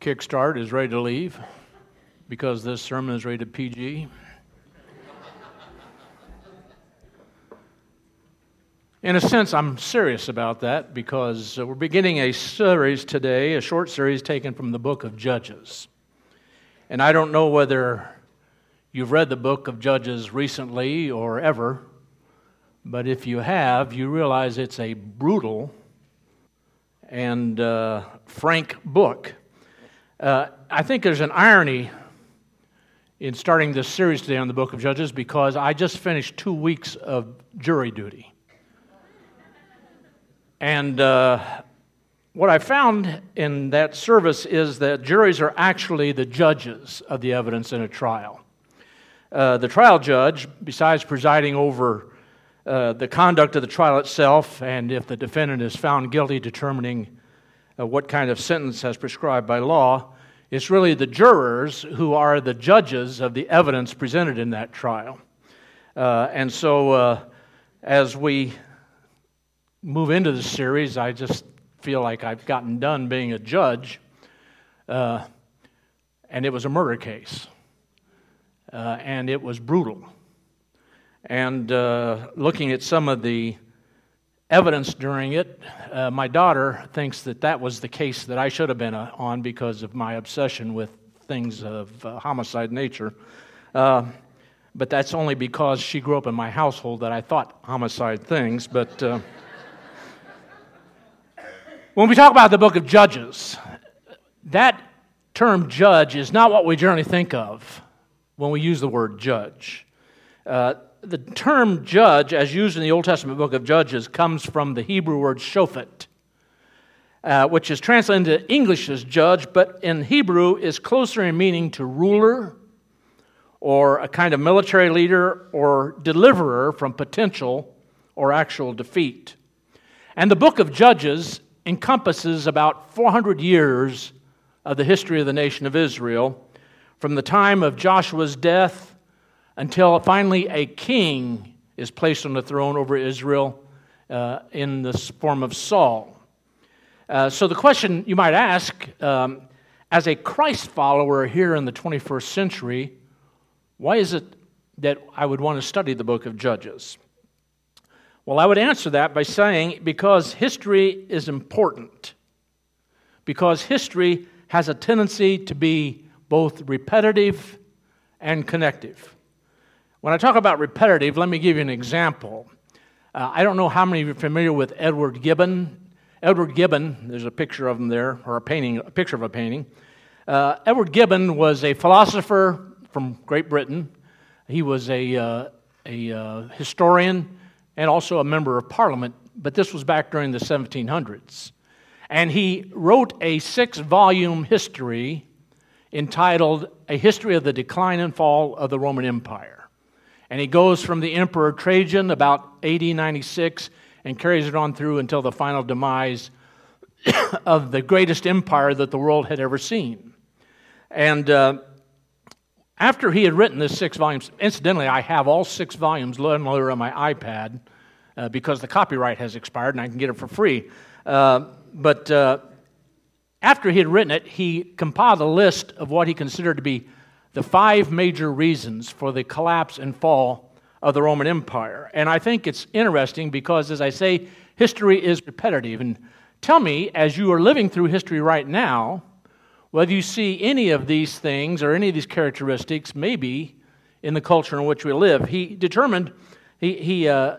Kickstart is ready to leave because this sermon is rated PG. In a sense, I'm serious about that because uh, we're beginning a series today, a short series taken from the book of Judges. And I don't know whether you've read the book of Judges recently or ever, but if you have, you realize it's a brutal and uh, frank book. Uh, I think there's an irony in starting this series today on the book of Judges because I just finished two weeks of jury duty. And uh, what I found in that service is that juries are actually the judges of the evidence in a trial. Uh, the trial judge, besides presiding over uh, the conduct of the trial itself, and if the defendant is found guilty, determining what kind of sentence as prescribed by law, it's really the jurors who are the judges of the evidence presented in that trial. Uh, and so, uh, as we move into the series, I just feel like I've gotten done being a judge. Uh, and it was a murder case. Uh, and it was brutal. And uh, looking at some of the evidence during it, uh, my daughter thinks that that was the case that I should have been uh, on because of my obsession with things of uh, homicide nature. but that's only because she grew up in my household that I thought homicide things. But when we talk about the book of Judges, that term judge is not what we generally think of when we use the word judge. The term judge, as used in the Old Testament book of Judges, comes from the Hebrew word shofet, uh, which is translated into English as judge, but in Hebrew is closer in meaning to ruler or a kind of military leader or deliverer from potential or actual defeat. And the book of Judges encompasses about 400 years of the history of the nation of Israel, from the time of Joshua's death until finally a king is placed on the throne over Israel uh, in the form of Saul. Uh, so, the question you might ask um, as a Christ follower here in the 21st century, why is it that I would want to study the book of Judges? Well, I would answer that by saying because history is important. Because history has a tendency to be both repetitive and connective. When I talk about repetitive, let me give you an example. Uh, I don't know how many of you are familiar with Edward Gibbon. Edward Gibbon, there's a picture of him there, or a painting, a picture of a painting. Uh, Edward Gibbon was a philosopher from Great Britain. He was a, uh, a uh, historian and also a member of parliament, but this was back during the 1700s. And he wrote a six volume history entitled A History of the Decline and Fall of the Roman Empire. And he goes from the Emperor Trajan about AD 96 and carries it on through until the final demise of the greatest empire that the world had ever seen. And uh, after he had written this six volumes, incidentally, I have all six volumes loaded on my iPad uh, because the copyright has expired and I can get it for free. Uh, but uh, after he had written it, he compiled a list of what he considered to be the five major reasons for the collapse and fall of the Roman Empire. And I think it's interesting because, as I say, history is repetitive. And tell me, as you are living through history right now, whether you see any of these things or any of these characteristics, maybe in the culture in which we live. He determined, he, he uh,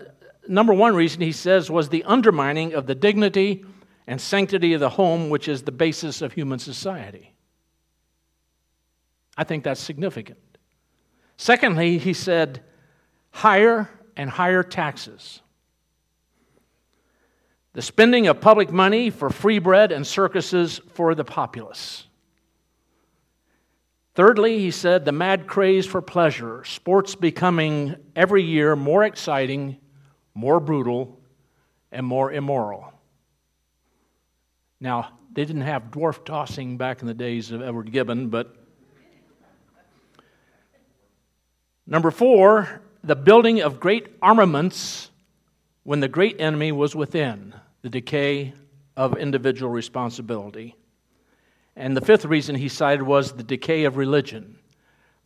number one reason he says was the undermining of the dignity and sanctity of the home, which is the basis of human society. I think that's significant. Secondly, he said higher and higher taxes. The spending of public money for free bread and circuses for the populace. Thirdly, he said the mad craze for pleasure, sports becoming every year more exciting, more brutal, and more immoral. Now, they didn't have dwarf tossing back in the days of Edward Gibbon, but number four, the building of great armaments when the great enemy was within, the decay of individual responsibility. And the fifth reason he cited was the decay of religion,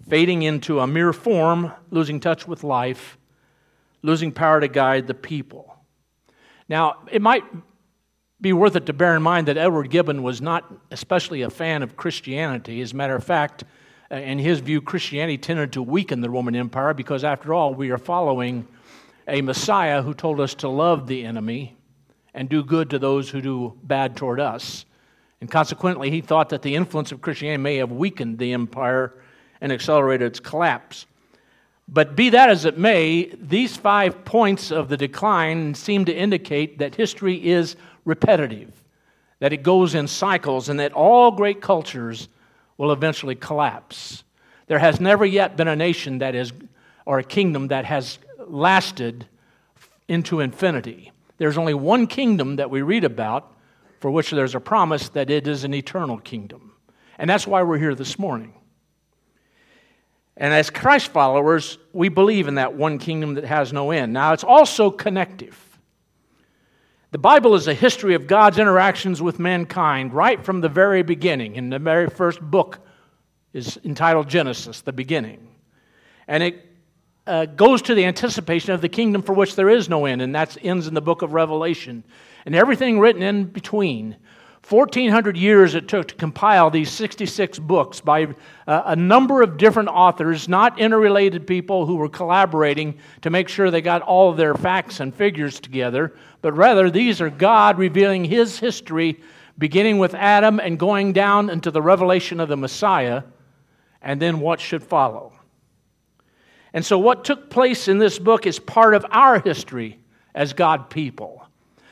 fading into a mere form, losing touch with life, losing power to guide the people. Now, it might be worth it to bear in mind that Edward Gibbon was not especially a fan of Christianity. As a matter of fact, Uh, in his view, Christianity tended to weaken the Roman Empire because, after all, we are following a Messiah who told us to love the enemy and do good to those who do bad toward us. And consequently, he thought that the influence of Christianity may have weakened the empire and accelerated its collapse. But be that as it may, these five points of the decline seem to indicate that history is repetitive, that it goes in cycles, and that all great cultures will eventually collapse. There has never yet been a nation that is, or a kingdom that has lasted into infinity. There's only one kingdom that we read about for which there's a promise that it is an eternal kingdom. And that's why we're here this morning. And as Christ followers, we believe in that one kingdom that has no end. Now, it's also connective. The Bible is a history of God's interactions with mankind right from the very beginning. And the very first book is entitled Genesis, the beginning. And it uh, goes to the anticipation of the kingdom for which there is no end, and that ends in the book of Revelation. And everything written in between 1,400 years it took to compile these 66 books by uh, a number of different authors, not interrelated people who were collaborating to make sure they got all of their facts and figures together, but rather these are God revealing His history, beginning with Adam and going down into the revelation of the Messiah, and then what should follow. And so, what took place in this book is part of our history as God people.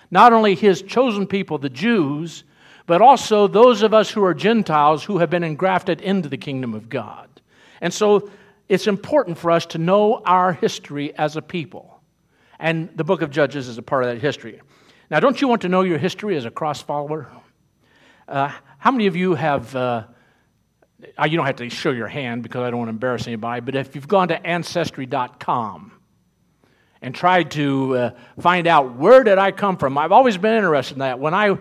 Not only His chosen people, the Jews, but also those of us who are Gentiles who have been engrafted into the kingdom of God. And so it's important for us to know our history as a people. And the book of Judges is a part of that history. Now, don't you want to know your history as a cross follower? Uh, how many of you have, uh, uh you don't have to show your hand because I don't want to embarrass anybody, but if you've gone to ancestry.com and tried to uh, find out where did I come from, I've always been interested in that. When I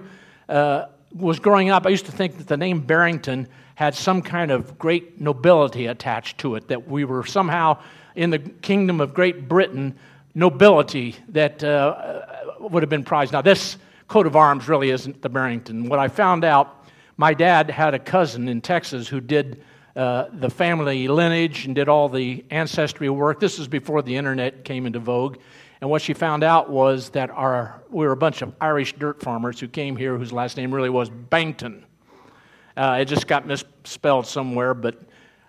uh, was growing up, I used to think that the name Barrington had some kind of great nobility attached to it, that we were somehow in the kingdom of Great Britain, nobility that uh, would have been prized. Now, this coat of arms really isn't the Barrington. What I found out, my dad had a cousin in Texas who did uh, the family lineage and did all the ancestry work. This is before the internet came into vogue. And what she found out was that our, we were a bunch of Irish dirt farmers who came here whose last name really was Bankton. Uh, it just got misspelled somewhere, but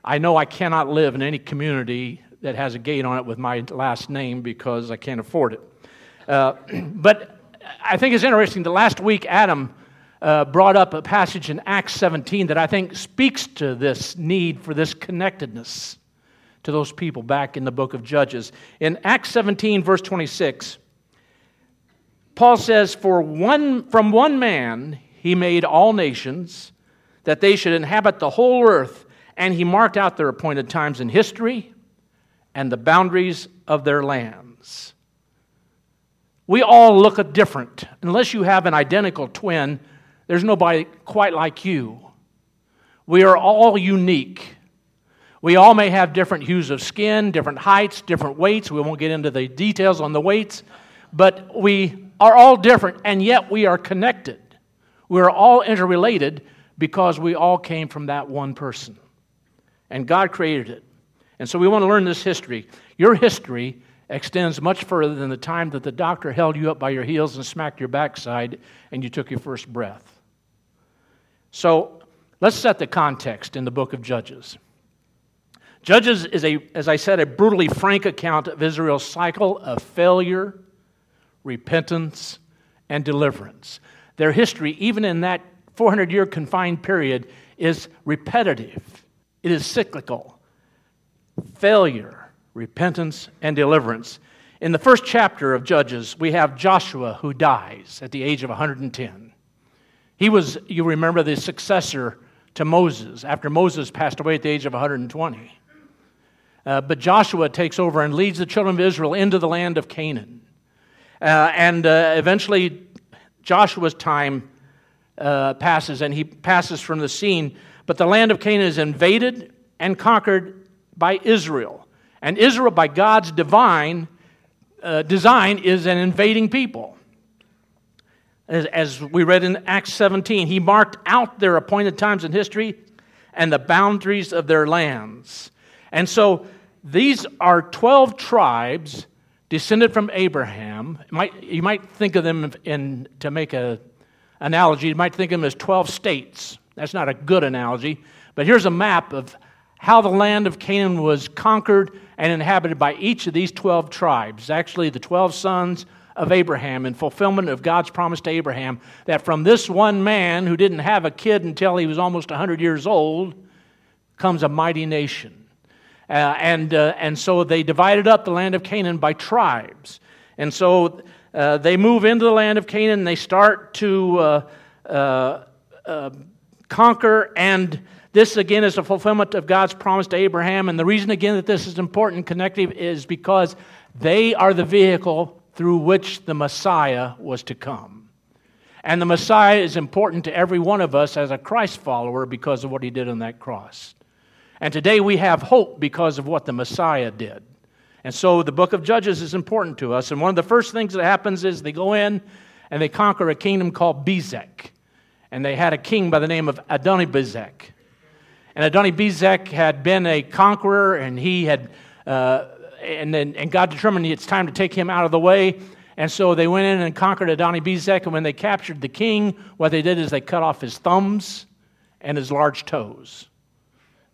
I know I cannot live in any community that has a gate on it with my last name because I can't afford it. Uh, but I think it's interesting that last week Adam uh, brought up a passage in Acts 17 that I think speaks to this need for this connectedness to those people back in the book of Judges. In Acts 17, verse 26, Paul says, For one, from one man he made all nations, that they should inhabit the whole earth, and he marked out their appointed times in history and the boundaries of their lands. We all look different. Unless you have an identical twin, there's nobody quite like you. We are all unique. We all may have different hues of skin, different heights, different weights. We won't get into the details on the weights, but we are all different, and yet we are connected. We are all interrelated because we all came from that one person. And God created it. And so we want to learn this history. Your history extends much further than the time that the doctor held you up by your heels and smacked your backside and you took your first breath. So let's set the context in the book of Judges. Judges is, a, as I said, a brutally frank account of Israel's cycle of failure, repentance, and deliverance. Their history, even in that 400 year confined period, is repetitive, it is cyclical. Failure, repentance, and deliverance. In the first chapter of Judges, we have Joshua who dies at the age of 110. He was, you remember, the successor to Moses after Moses passed away at the age of 120. Uh, but Joshua takes over and leads the children of Israel into the land of Canaan. Uh, and uh, eventually, Joshua's time uh, passes, and he passes from the scene. But the land of Canaan is invaded and conquered by Israel. And Israel, by God's divine uh, design, is an invading people. As, as we read in Acts 17, he marked out their appointed times in history and the boundaries of their lands. And so these are 12 tribes descended from Abraham. You might, you might think of them in, to make an analogy, you might think of them as 12 states. That's not a good analogy, but here's a map of how the land of Canaan was conquered and inhabited by each of these 12 tribes. Actually, the 12 sons of Abraham in fulfillment of God's promise to Abraham that from this one man who didn't have a kid until he was almost 100 years old comes a mighty nation. Uh, and, uh, and so they divided up the land of Canaan by tribes. And so uh, they move into the land of Canaan and they start to uh, uh, uh, conquer. And this, again, is a fulfillment of God's promise to Abraham. And the reason, again, that this is important connective is because they are the vehicle through which the Messiah was to come. And the Messiah is important to every one of us as a Christ follower because of what he did on that cross. And today we have hope because of what the Messiah did. And so the book of Judges is important to us. And one of the first things that happens is they go in and they conquer a kingdom called Bezek. And they had a king by the name of Adonibezek. And Adonibezek had been a conqueror and he had uh, and then and God determined it's time to take him out of the way. And so they went in and conquered Adonibezek. And when they captured the king, what they did is they cut off his thumbs and his large toes.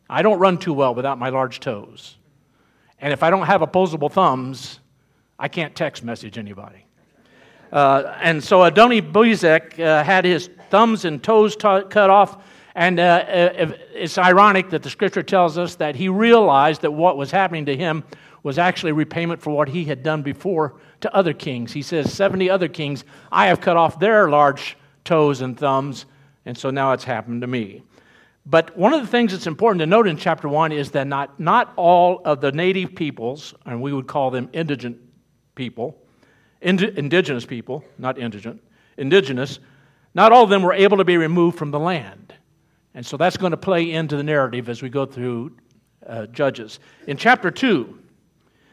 I don't run too well without my large toes. And if I don't have opposable thumbs, I can't text message anybody. Uh, and so Adonibezek uh, had his thumbs and toes t- cut off. And uh, uh it's ironic that the scripture tells us that he realized that what was happening to him was actually repayment for what he had done before to other kings. He says, 70 other kings, I have cut off their large toes and thumbs, and so now it's happened to me. But one of the things that's important to note in chapter 1 is that not, not all of the native peoples, and we would call them indigent people, ind- indigenous people, not indigent, indigenous, not all of them were able to be removed from the land. And so that's going to play into the narrative as we go through uh, Judges. In chapter 2,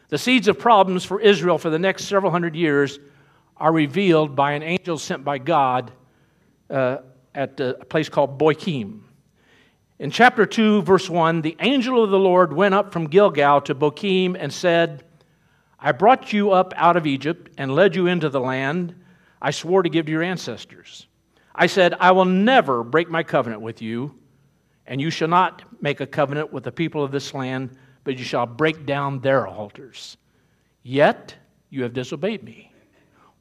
the seeds of problems for Israel for the next several hundred years are revealed by an angel sent by God uh, at a place called Bochim. In chapter 2, verse 1, the angel of the Lord went up from Gilgal to Bochim and said, I brought you up out of Egypt and led you into the land I swore to give to your ancestors. I said, I will never break my covenant with you, and you shall not make a covenant with the people of this land but you shall break down their altars. Yet you have disobeyed me.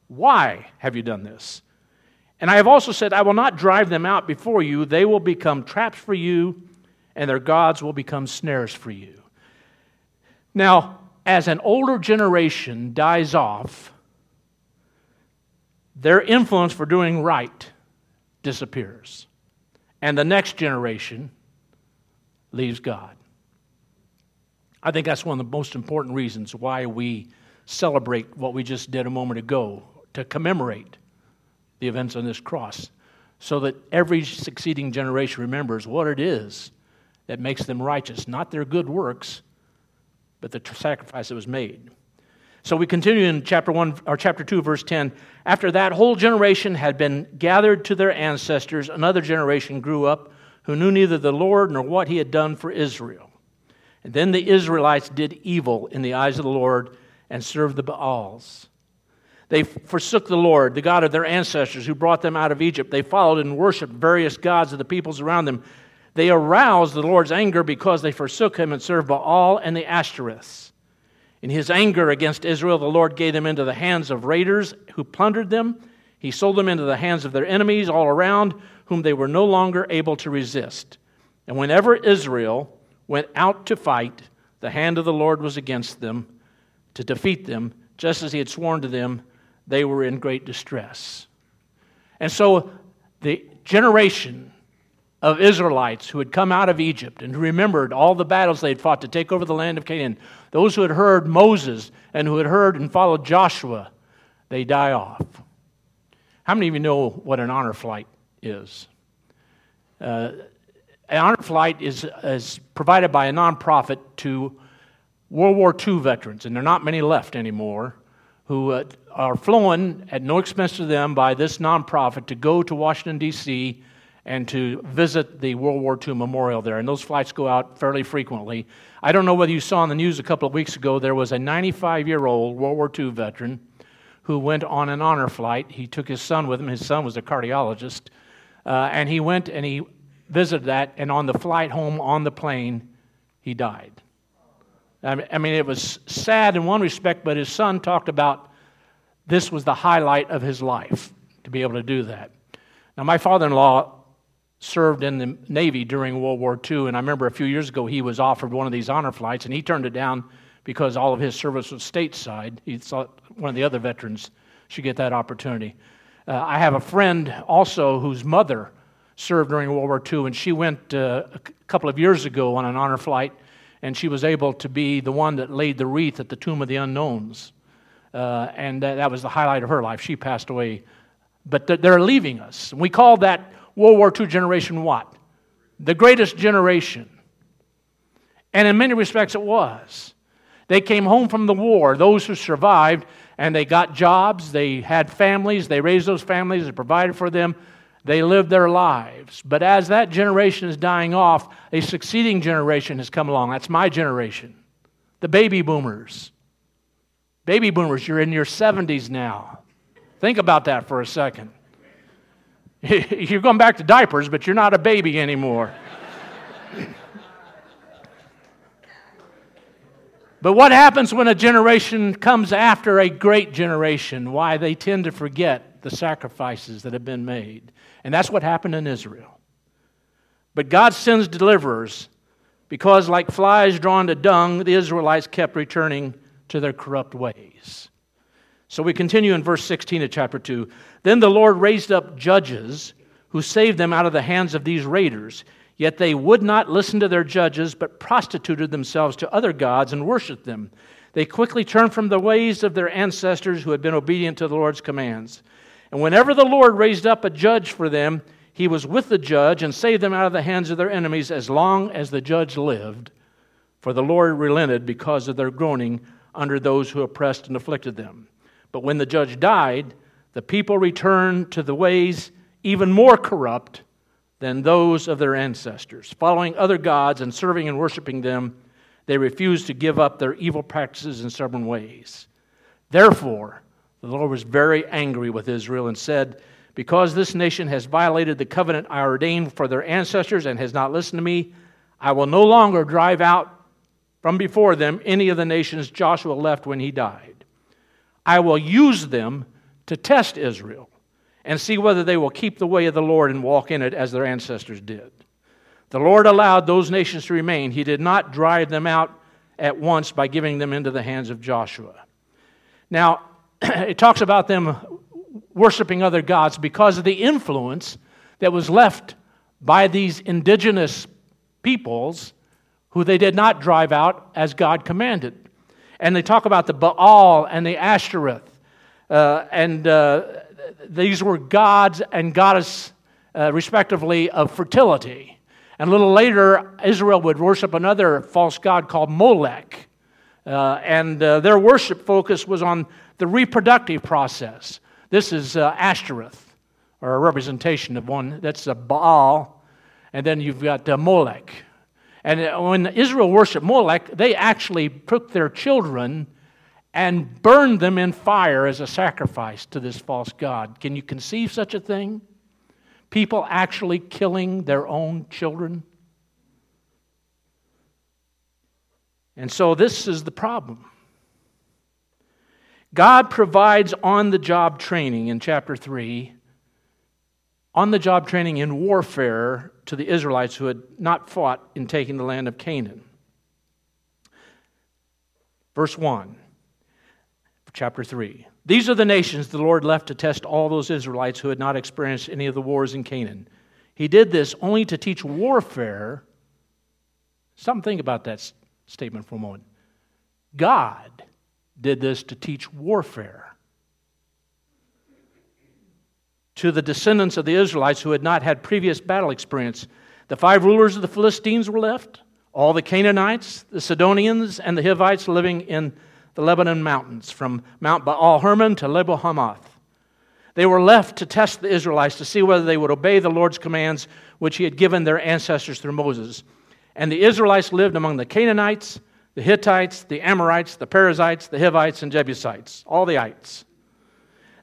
Why have you done this? And I have also said, I will not drive them out before you. They will become traps for you, and their gods will become snares for you. Now, as an older generation dies off, their influence for doing right disappears. And the next generation leaves God. I think that's one of the most important reasons why we celebrate what we just did a moment ago to commemorate the events on this cross so that every succeeding generation remembers what it is that makes them righteous, not their good works, but the sacrifice that was made. So we continue in chapter 1 or chapter 2 verse 10. After that whole generation had been gathered to their ancestors, another generation grew up who knew neither the Lord nor what he had done for Israel. And then the Israelites did evil in the eyes of the Lord and served the Baals. They forsook the Lord, the God of their ancestors who brought them out of Egypt. They followed and worshiped various gods of the peoples around them. They aroused the Lord's anger because they forsook him and served Baal and the Ashtoreths. In his anger against Israel, the Lord gave them into the hands of raiders who plundered them. He sold them into the hands of their enemies all around, whom they were no longer able to resist. And whenever Israel went out to fight, the hand of the Lord was against them to defeat them, just as he had sworn to them, they were in great distress. And so the generation of Israelites who had come out of Egypt and who remembered all the battles they had fought to take over the land of Canaan, those who had heard Moses and who had heard and followed Joshua, they die off. How many of you know what an honor flight is. Uh, an honor flight is, is provided by a nonprofit to World War II veterans, and there are not many left anymore, who uh, are flown at no expense to them by this nonprofit to go to Washington, D.C. and to visit the World War II memorial there. And those flights go out fairly frequently. I don't know whether you saw in the news a couple of weeks ago, there was a 95 year old World War II veteran who went on an honor flight. He took his son with him. His son was a cardiologist. Uh, and he went and he visited that, and on the flight home on the plane, he died. I mean, it was sad in one respect, but his son talked about this was the highlight of his life to be able to do that. Now, my father in law served in the Navy during World War II, and I remember a few years ago he was offered one of these honor flights, and he turned it down because all of his service was stateside. He thought one of the other veterans should get that opportunity. Uh, I have a friend also whose mother served during World War II, and she went uh, a couple of years ago on an honor flight, and she was able to be the one that laid the wreath at the Tomb of the Unknowns. Uh, and that, that, was the highlight of her life. She passed away. But th- they're leaving us. We call that World War II generation what? The greatest generation. And in many respects, it was. They came home from the war, those who survived, and they got jobs, they had families, they raised those families, they provided for them, they lived their lives. But as that generation is dying off, a succeeding generation has come along. That's my generation, the baby boomers. Baby boomers, you're in your 70s now. Think about that for a second. You're going back to diapers, but you're not a baby anymore. But what happens when a generation comes after a great generation? Why, they tend to forget the sacrifices that have been made. And that's what happened in Israel. But God sends deliverers because, like flies drawn to dung, the Israelites kept returning to their corrupt ways. So we continue in verse 16 of chapter 2. Then the Lord raised up judges who saved them out of the hands of these raiders. Yet they would not listen to their judges, but prostituted themselves to other gods and worshiped them. They quickly turned from the ways of their ancestors who had been obedient to the Lord's commands. And whenever the Lord raised up a judge for them, he was with the judge and saved them out of the hands of their enemies as long as the judge lived. For the Lord relented because of their groaning under those who oppressed and afflicted them. But when the judge died, the people returned to the ways even more corrupt than those of their ancestors. Following other gods and serving and worshiping them, they refused to give up their evil practices and stubborn ways. Therefore, the Lord was very angry with Israel and said, Because this nation has violated the covenant I ordained for their ancestors and has not listened to me, I will no longer drive out from before them any of the nations Joshua left when he died. I will use them to test Israel and see whether they will keep the way of the Lord and walk in it as their ancestors did. The Lord allowed those nations to remain. He did not drive them out at once by giving them into the hands of Joshua. Now, it talks about them worshiping other gods because of the influence that was left by these indigenous peoples who they did not drive out as God commanded. And they talk about the Baal and the Ashtoreth. Uh, and uh, these were gods and goddess, uh, respectively, of fertility. And a little later, Israel would worship another false god called Molech. Uh, and uh, their worship focus was on the reproductive process. This is uh, Ashtoreth, or a representation of one. That's a Baal. And then you've got uh, Molech. And uh, when Israel worshiped Molech, they actually took their children and burned them in fire as a sacrifice to this false god. Can you conceive such a thing? People actually killing their own children? And so this is the problem. God provides on the job training in chapter 3, on the job training in warfare to the Israelites who had not fought in taking the land of Canaan. Verse 1 chapter 3. These are the nations the Lord left to test all those Israelites who had not experienced any of the wars in Canaan. He did this only to teach warfare. Think about that statement for a moment. God did this to teach warfare. to the descendants of the Israelites who had not had previous battle experience. The five rulers of the Philistines were left, all the Canaanites, the Sidonians, and the Hivites living in the Lebanon mountains, from Mount Baal Hermon to Lebo Hamath. They were left to test the Israelites to see whether they would obey the Lord's commands which he had given their ancestors through Moses. And the Israelites lived among the Canaanites, the Hittites, the Amorites, the Perizzites, the Hivites, and Jebusites, all the ites.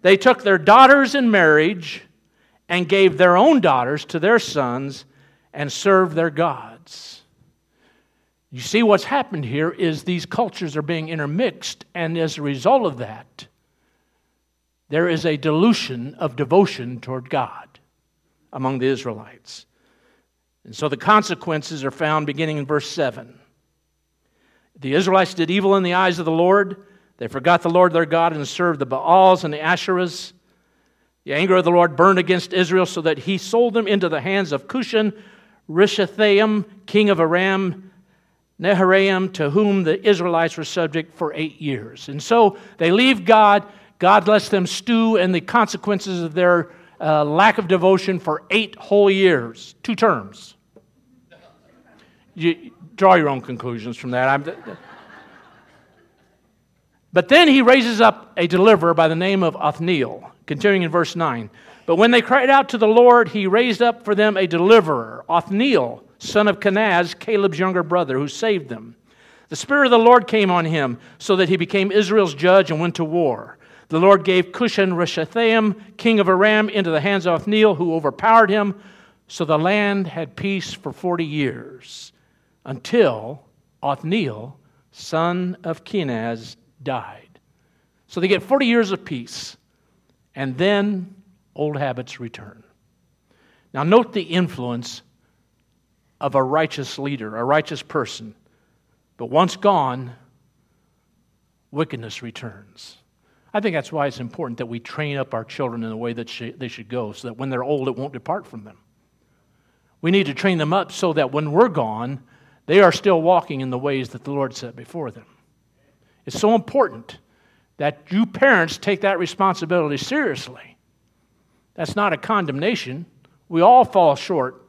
They took their daughters in marriage and gave their own daughters to their sons and served their gods. You see, what's happened here is these cultures are being intermixed, and as a result of that, there is a dilution of devotion toward God among the Israelites. And so the consequences are found beginning in verse 7. The Israelites did evil in the eyes of the Lord. They forgot the Lord their God and served the Baals and the Asherahs. The anger of the Lord burned against Israel so that he sold them into the hands of Cushan, Rishathaim, king of Aram, Naharaim, to whom the Israelites were subject for eight years. And so they leave God. God lets them stew in the consequences of their uh, lack of devotion for eight whole years, two terms. You draw your own conclusions from that. But then he raises up a deliverer by the name of Othniel, continuing in verse 9. But when they cried out to the Lord, he raised up for them a deliverer, Othniel, son of Kenaz, Caleb's younger brother, who saved them. The Spirit of the Lord came on him, so that he became Israel's judge and went to war. The Lord gave Cushan Rishathaim, king of Aram, into the hands of Othniel, who overpowered him. So the land had peace for 40 years, until Othniel, son of Kenaz, died. So they get 40 years of peace, and then old habits return. Now, note the influence of a righteous leader, a righteous person. But once gone, wickedness returns. I think that's why it's important that we train up our children in the way that they should go so that when they're old, it won't depart from them. We need to train them up so that when we're gone, they are still walking in the ways that the Lord set before them. It's so important that you parents take that responsibility seriously. That's not a condemnation. We all fall short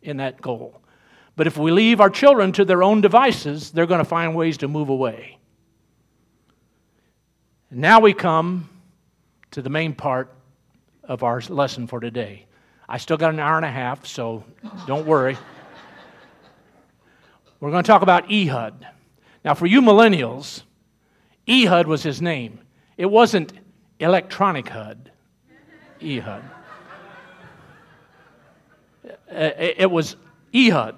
in that goal. But if we leave our children to their own devices, they're going to find ways to move away. Now we come to the main part of our lesson for today. I still got an hour and a half, so don't worry. We're going to talk about Ehud. Now, for you millennials, Ehud was his name. It wasn't electronic HUD, Ehud. Uh, it was Ehud,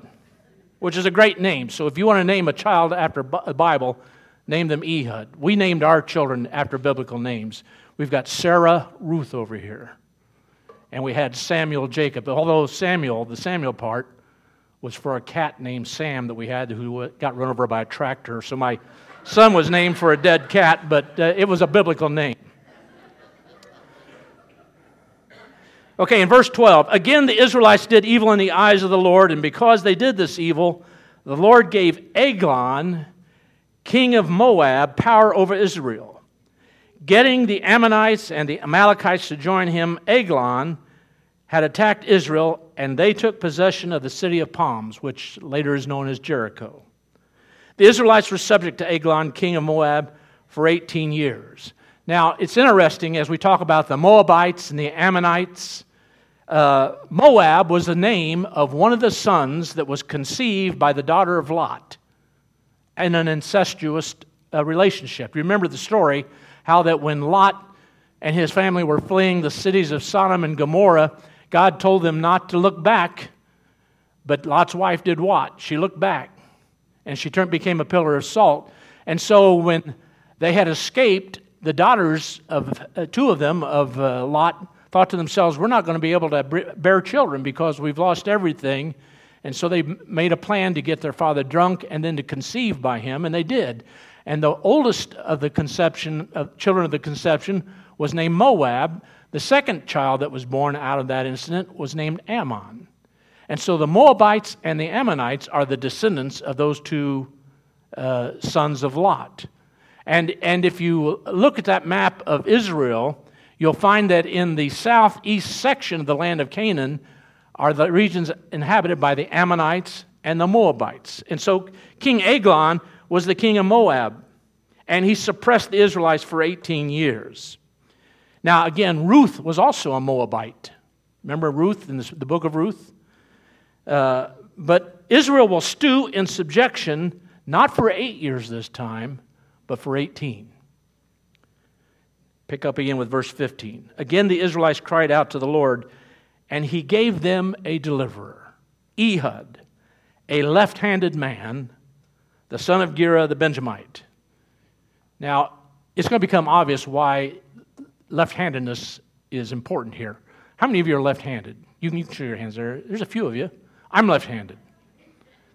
which is a great name. So if you want to name a child after a Bible, Name them Ehud. We named our children after biblical names. We've got Sarah Ruth over here. And we had Samuel Jacob. Although Samuel, the Samuel part, was for a cat named Sam that we had who got run over by a tractor. So my son was named for a dead cat, but uh, it was a biblical name. Okay, in verse 12, again the Israelites did evil in the eyes of the Lord, and because they did this evil, the Lord gave Eglon king of Moab, power over Israel. Getting the Ammonites and the Amalekites to join him, Eglon had attacked Israel, and they took possession of the city of Palms, which later is known as Jericho. The Israelites were subject to Eglon, king of Moab, for 18 years. Now, it's interesting as we talk about the Moabites and the Ammonites. Uh, Moab was the name of one of the sons that was conceived by the daughter of Lot in an incestuous uh, relationship. You remember the story how that when Lot and his family were fleeing the cities of Sodom and Gomorrah, God told them not to look back. But Lot's wife did what? She looked back and she turned, became a pillar of salt. And so when they had escaped, the daughters of uh, two of them of uh, Lot thought to themselves, We're not going to be able to bear children because we've lost everything and so they made a plan to get their father drunk and then to conceive by him, and they did. And the oldest of the conception of children of the conception was named Moab. The second child that was born out of that incident was named Ammon. And so the Moabites and the Ammonites are the descendants of those two uh, sons of Lot. And, and if you look at that map of Israel, you'll find that in the southeast section of the land of Canaan are the regions inhabited by the Ammonites and the Moabites. And so King Eglon was the king of Moab, and he suppressed the Israelites for 18 years. Now, again, Ruth was also a Moabite. Remember Ruth in the book of Ruth? Uh, but Israel will stew in subjection not for eight years this time, but for 18. Pick up again with verse 15. Again, the Israelites cried out to the Lord, and he gave them a deliverer, Ehud, a left handed man, the son of Gera the Benjamite. Now, it's going to become obvious why left handedness is important here. How many of you are left handed? You can show your hands there. There's a few of you. I'm left handed.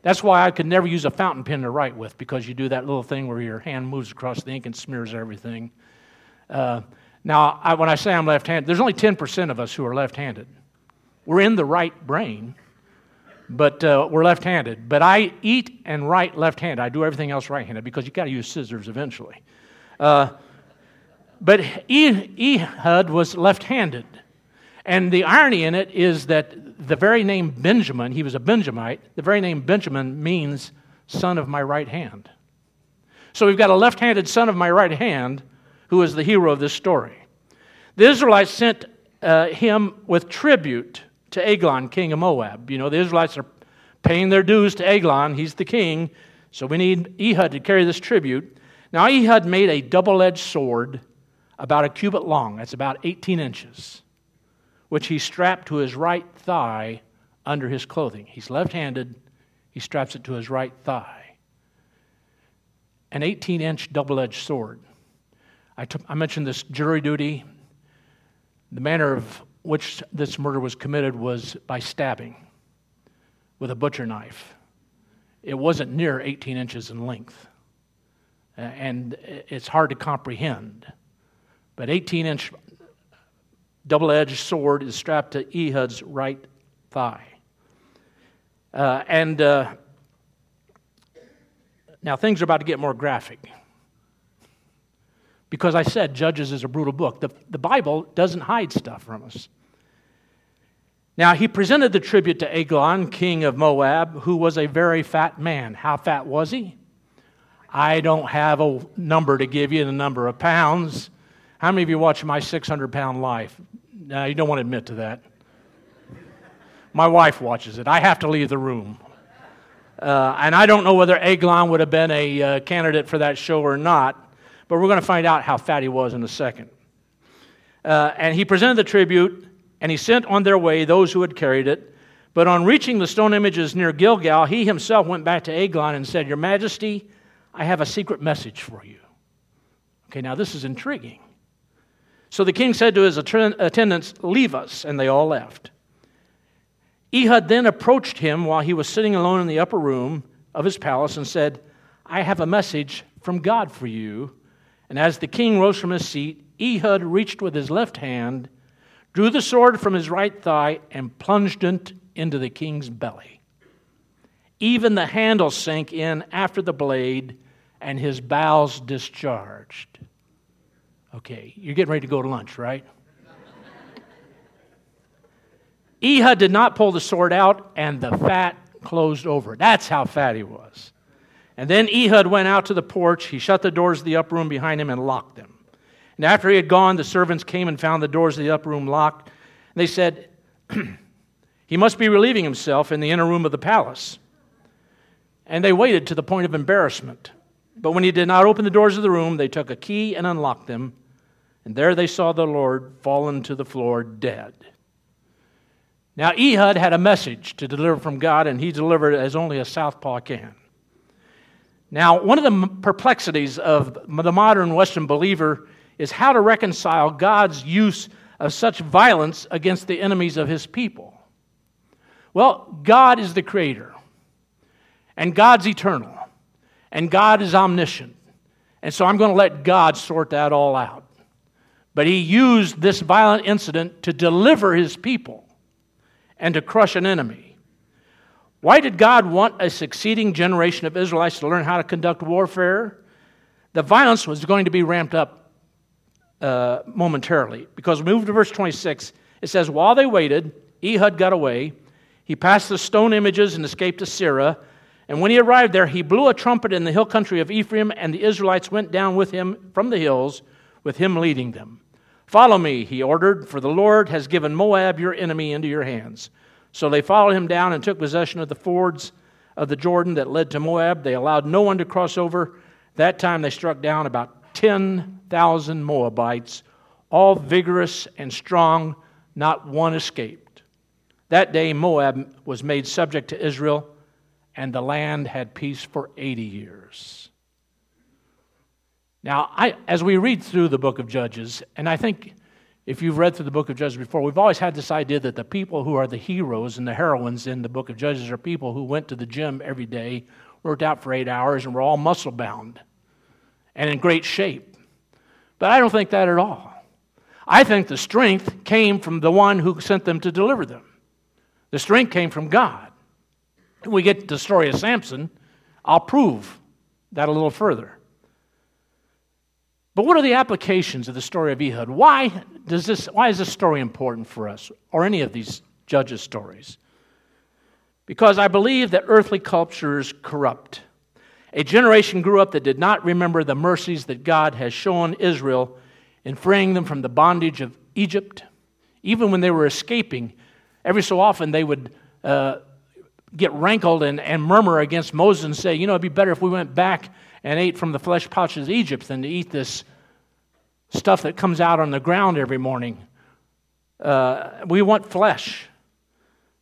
That's why I could never use a fountain pen to write with because you do that little thing where your hand moves across the ink and smears everything. Uh, now, I, when I say I'm left handed, there's only 10% of us who are left handed. We're in the right brain, but uh, we're left handed. But I eat and write left handed. I do everything else right handed because you got to use scissors eventually. Uh, but Ehud was left handed. And the irony in it is that the very name Benjamin, he was a Benjamite, the very name Benjamin means son of my right hand. So we've got a left handed son of my right hand who is the hero of this story. The Israelites sent uh, him with tribute to Eglon, king of Moab. You know, the Israelites are paying their dues to Eglon, he's the king, so we need Ehud to carry this tribute. Now, Ehud made a double edged sword about a cubit long, that's about 18 inches which he strapped to his right thigh under his clothing. He's left handed, he straps it to his right thigh. An 18 inch double edged sword. I, t- I mentioned this jury duty. The manner of which this murder was committed was by stabbing with a butcher knife. It wasn't near 18 inches in length, and it's hard to comprehend. But 18 inch double edged sword is strapped to Ehud's right thigh. Uh, and uh, now things are about to get more graphic. Because I said Judges is a brutal book. The, the Bible doesn't hide stuff from us. Now, he presented the tribute to Eglon, king of Moab, who was a very fat man. How fat was he? I don't have a number to give you, the number of pounds. How many of you watch My 600 Pound Life? You don't want to admit to that. My wife watches it. I have to leave the room. Uh, and I don't know whether Eglon would have been a uh, candidate for that show or not, but we're going to find out how fat he was in a second. Uh, and he presented the tribute, and he sent on their way those who had carried it. But on reaching the stone images near Gilgal, he himself went back to Eglon and said, Your Majesty, I have a secret message for you. Okay, now this is intriguing. So the king said to his attendants, Leave us, and they all left. Ehud then approached him while he was sitting alone in the upper room of his palace and said, I have a message from God for you. And as the king rose from his seat, Ehud reached with his left hand, drew the sword from his right thigh, and plunged it into the king's belly. Even the handle sank in after the blade, and his bowels discharged. Okay, you're getting ready to go to lunch, right? Ehud did not pull the sword out, and the fat closed over. That's how fat he was. And then Ehud went out to the porch. He shut the doors of the upper room behind him and locked them. And after he had gone, the servants came and found the doors of the upper room locked. And they said, He must be relieving himself in the inner room of the palace. And they waited to the point of embarrassment. But when he did not open the doors of the room, they took a key and unlocked them. And there they saw the Lord fallen to the floor dead. Now, Ehud had a message to deliver from God, and he delivered it as only a southpaw can. Now, one of the perplexities of the modern Western believer is how to reconcile God's use of such violence against the enemies of his people. Well, God is the creator, and God's eternal, and God is omniscient. And so I'm going to let God sort that all out. But he used this violent incident to deliver his people and to crush an enemy. Why did God want a succeeding generation of Israelites to learn how to conduct warfare? The violence was going to be ramped up uh, momentarily because we move to verse 26. It says, While they waited, Ehud got away. He passed the stone images and escaped to Seirah. And when he arrived there, he blew a trumpet in the hill country of Ephraim, and the Israelites went down with him from the hills, with him leading them. Follow me, he ordered, for the Lord has given Moab, your enemy, into your hands. So they followed him down and took possession of the fords of the Jordan that led to Moab. They allowed no one to cross over. That time they struck down about 10,000 Moabites, all vigorous and strong, not one escaped. That day Moab was made subject to Israel, and the land had peace for 80 years. Now, I, as we read through the book of Judges, and I think if you've read through the book of Judges before, we've always had this idea that the people who are the heroes and the heroines in the book of Judges are people who went to the gym every day, worked out for eight hours, and were all muscle bound and in great shape. But I don't think that at all. I think the strength came from the one who sent them to deliver them. The strength came from God. When we get to the story of Samson, I'll prove that a little further. But what are the applications of the story of Ehud? Why, does this, why is this story important for us, or any of these judges' stories? Because I believe that earthly culture is corrupt. A generation grew up that did not remember the mercies that God has shown Israel in freeing them from the bondage of Egypt. Even when they were escaping, every so often they would uh, get rankled and, and murmur against Moses and say, You know, it'd be better if we went back and ate from the flesh pouches of Egypt than to eat this stuff that comes out on the ground every morning. Uh, we want flesh.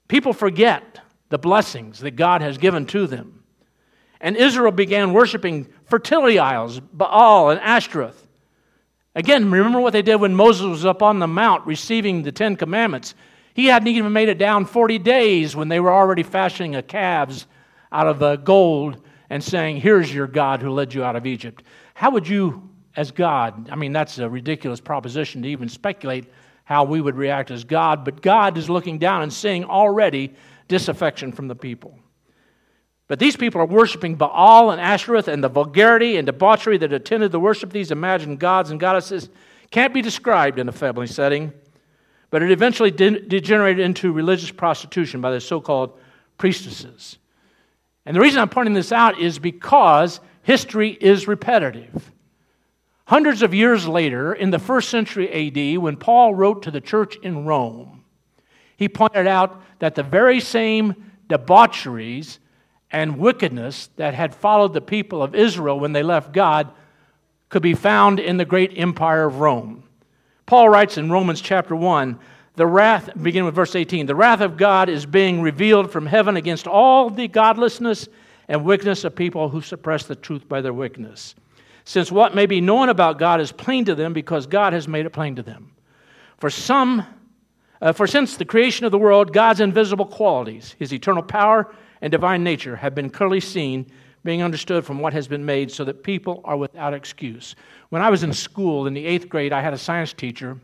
People forget the blessings that God has given to them. And Israel began worshiping fertility idols, Baal and Ashtoreth. Again, remember what they did when Moses was up on the mount receiving the Ten Commandments. He hadn't even made it down 40 days when they were already fashioning a calves out of uh, gold and saying, Here's your God who led you out of Egypt. How would you, as God, I mean, that's a ridiculous proposition to even speculate how we would react as God, but God is looking down and seeing already disaffection from the people. But these people are worshiping Baal and Ashtoreth, and the vulgarity and debauchery that attended the worship of these imagined gods and goddesses can't be described in a family setting. But it eventually de- degenerated into religious prostitution by the so called priestesses. And the reason I'm pointing this out is because history is repetitive. Hundreds of years later, in the first century AD, when Paul wrote to the church in Rome, he pointed out that the very same debaucheries and wickedness that had followed the people of Israel when they left God could be found in the great empire of Rome. Paul writes in Romans chapter 1 the wrath, beginning with verse 18, the wrath of God is being revealed from heaven against all the godlessness and wickedness of people who suppress the truth by their wickedness. Since what may be known about God is plain to them because God has made it plain to them. For some, uh, for since the creation of the world, God's invisible qualities, his eternal power and divine nature, have been clearly seen, being understood from what has been made, so that people are without excuse. When I was in school in the eighth grade, I had a science teacher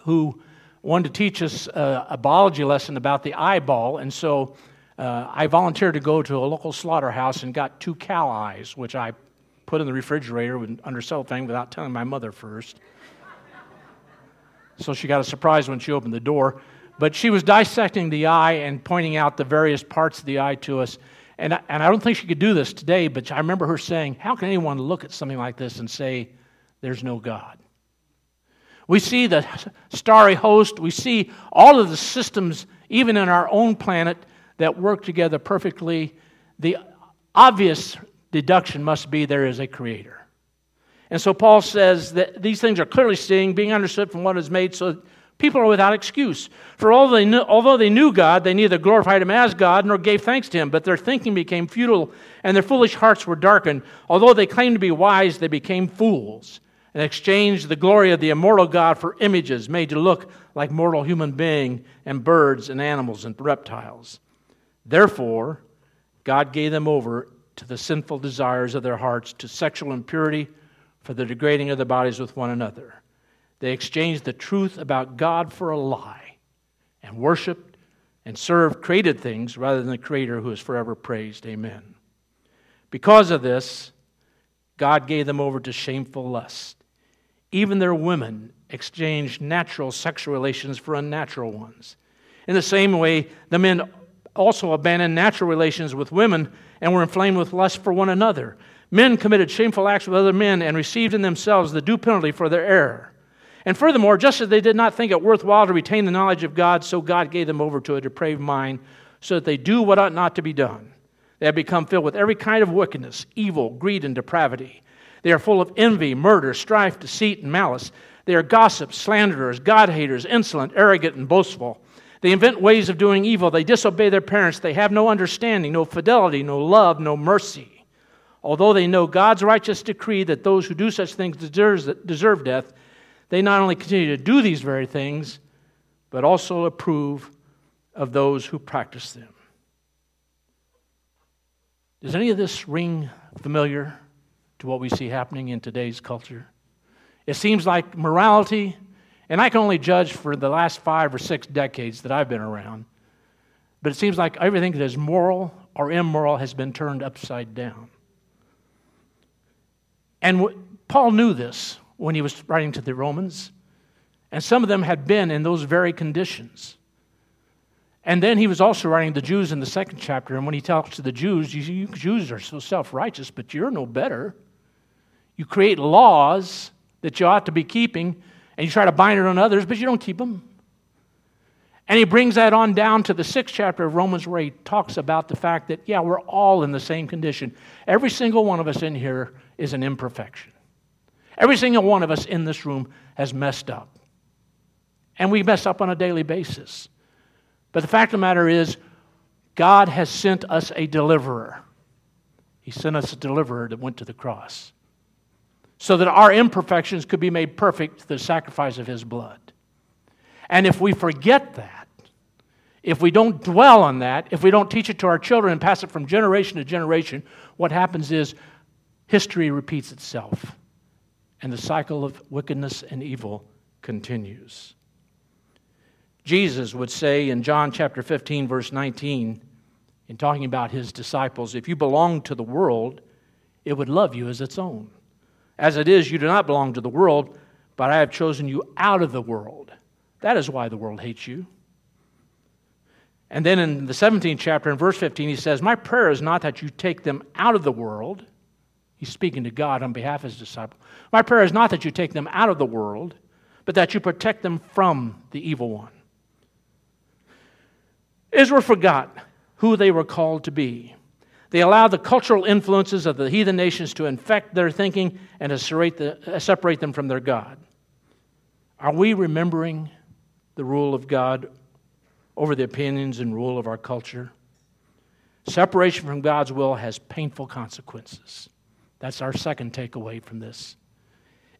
who wanted to teach us a, a biology lesson about the eyeball, and so uh, I volunteered to go to a local slaughterhouse and got two cow eyes, which I put in the refrigerator under cellophane without telling my mother first. so she got a surprise when she opened the door. But she was dissecting the eye and pointing out the various parts of the eye to us. And I, and I don't think she could do this today, but I remember her saying, How can anyone look at something like this and say, There's no God? We see the starry host. We see all of the systems, even in our own planet, that work together perfectly. The obvious deduction must be there is a creator. And so Paul says that these things are clearly seen, being understood from what is made, so people are without excuse. For although they, knew, although they knew God, they neither glorified him as God nor gave thanks to him, but their thinking became futile and their foolish hearts were darkened. Although they claimed to be wise, they became fools and exchanged the glory of the immortal God for images made to look like mortal human beings and birds and animals and reptiles. Therefore, God gave them over to the sinful desires of their hearts, to sexual impurity, for the degrading of their bodies with one another. They exchanged the truth about God for a lie and worshiped and served created things rather than the Creator who is forever praised. Amen. Because of this, God gave them over to shameful lust Even their women exchanged natural sexual relations for unnatural ones. In the same way, the men also abandoned natural relations with women and were inflamed with lust for one another. Men committed shameful acts with other men and received in themselves the due penalty for their error. And furthermore, just as they did not think it worthwhile to retain the knowledge of God, so God gave them over to a depraved mind, so that they do what ought not to be done. They have become filled with every kind of wickedness, evil, greed, and depravity. They are full of envy, murder, strife, deceit, and malice. They are gossips, slanderers, God haters, insolent, arrogant, and boastful. They invent ways of doing evil. They disobey their parents. They have no understanding, no fidelity, no love, no mercy. Although they know God's righteous decree that those who do such things deserve death, they not only continue to do these very things, but also approve of those who practice them. Does any of this ring familiar to what we see happening in today's culture? It seems like morality and I can only judge for the last five or six decades that I've been around. But it seems like everything that is moral or immoral has been turned upside down. And Paul knew this when he was writing to the Romans. And some of them had been in those very conditions. And then he was also writing the Jews in the second chapter. And when he talks to the Jews, you, you Jews are so self righteous, but you're no better. You create laws that you ought to be keeping, and you try to bind it on others, but you don't keep them. And he brings that on down to the sixth chapter of Romans, where he talks about the fact that, yeah, we're all in the same condition. Every single one of us in here is an imperfection. Every single one of us in this room has messed up. And we mess up on a daily basis. But the fact of the matter is, God has sent us a deliverer. He sent us a deliverer that went to the cross so that our imperfections could be made perfect through the sacrifice of his blood. And if we forget that, if we don't dwell on that, if we don't teach it to our children and pass it from generation to generation, what happens is history repeats itself and the cycle of wickedness and evil continues. Jesus would say in John chapter 15, verse 19, in talking about his disciples, if you belong to the world, it would love you as its own. As it is, you do not belong to the world, but I have chosen you out of the world. That is why the world hates you. And then in the 17th chapter, in verse 15, he says, My prayer is not that you take them out of the world. He's speaking to God on behalf of his disciple. My prayer is not that you take them out of the world, but that you protect them from the evil one. Israel forgot who they were called to be. They allowed the cultural influences of the heathen nations to infect their thinking and to separate uh, them from their God. Are we remembering the rule of God over the opinions and rule of our culture? Separation from God's will has painful consequences. That's our second takeaway from this.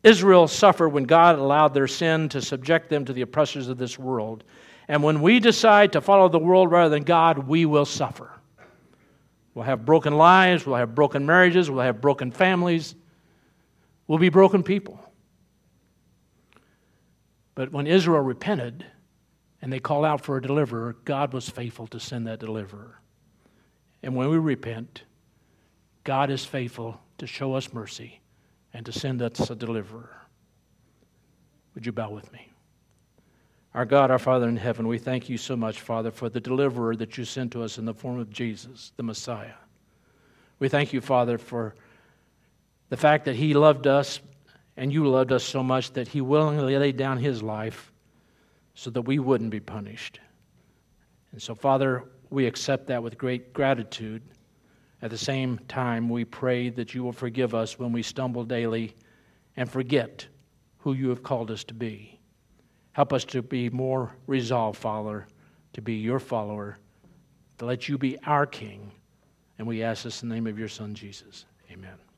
Israel suffered when God allowed their sin to subject them to the oppressors of this world. And when we decide to follow the world rather than God, we will suffer. We'll have broken lives, we'll have broken marriages, we'll have broken families, we'll be broken people. But when Israel repented and they called out for a deliverer, God was faithful to send that deliverer. And when we repent, God is faithful to show us mercy and to send us a deliverer. Would you bow with me? Our God, our Father in heaven, we thank you so much, Father, for the deliverer that you sent to us in the form of Jesus, the Messiah. We thank you, Father, for the fact that he loved us and you loved us so much that he willingly laid down his life so that we wouldn't be punished. And so, Father, we accept that with great gratitude. At the same time, we pray that you will forgive us when we stumble daily and forget who you have called us to be. Help us to be more resolved, Father, to be your follower, to let you be our King. And we ask this in the name of your Son, Jesus. Amen.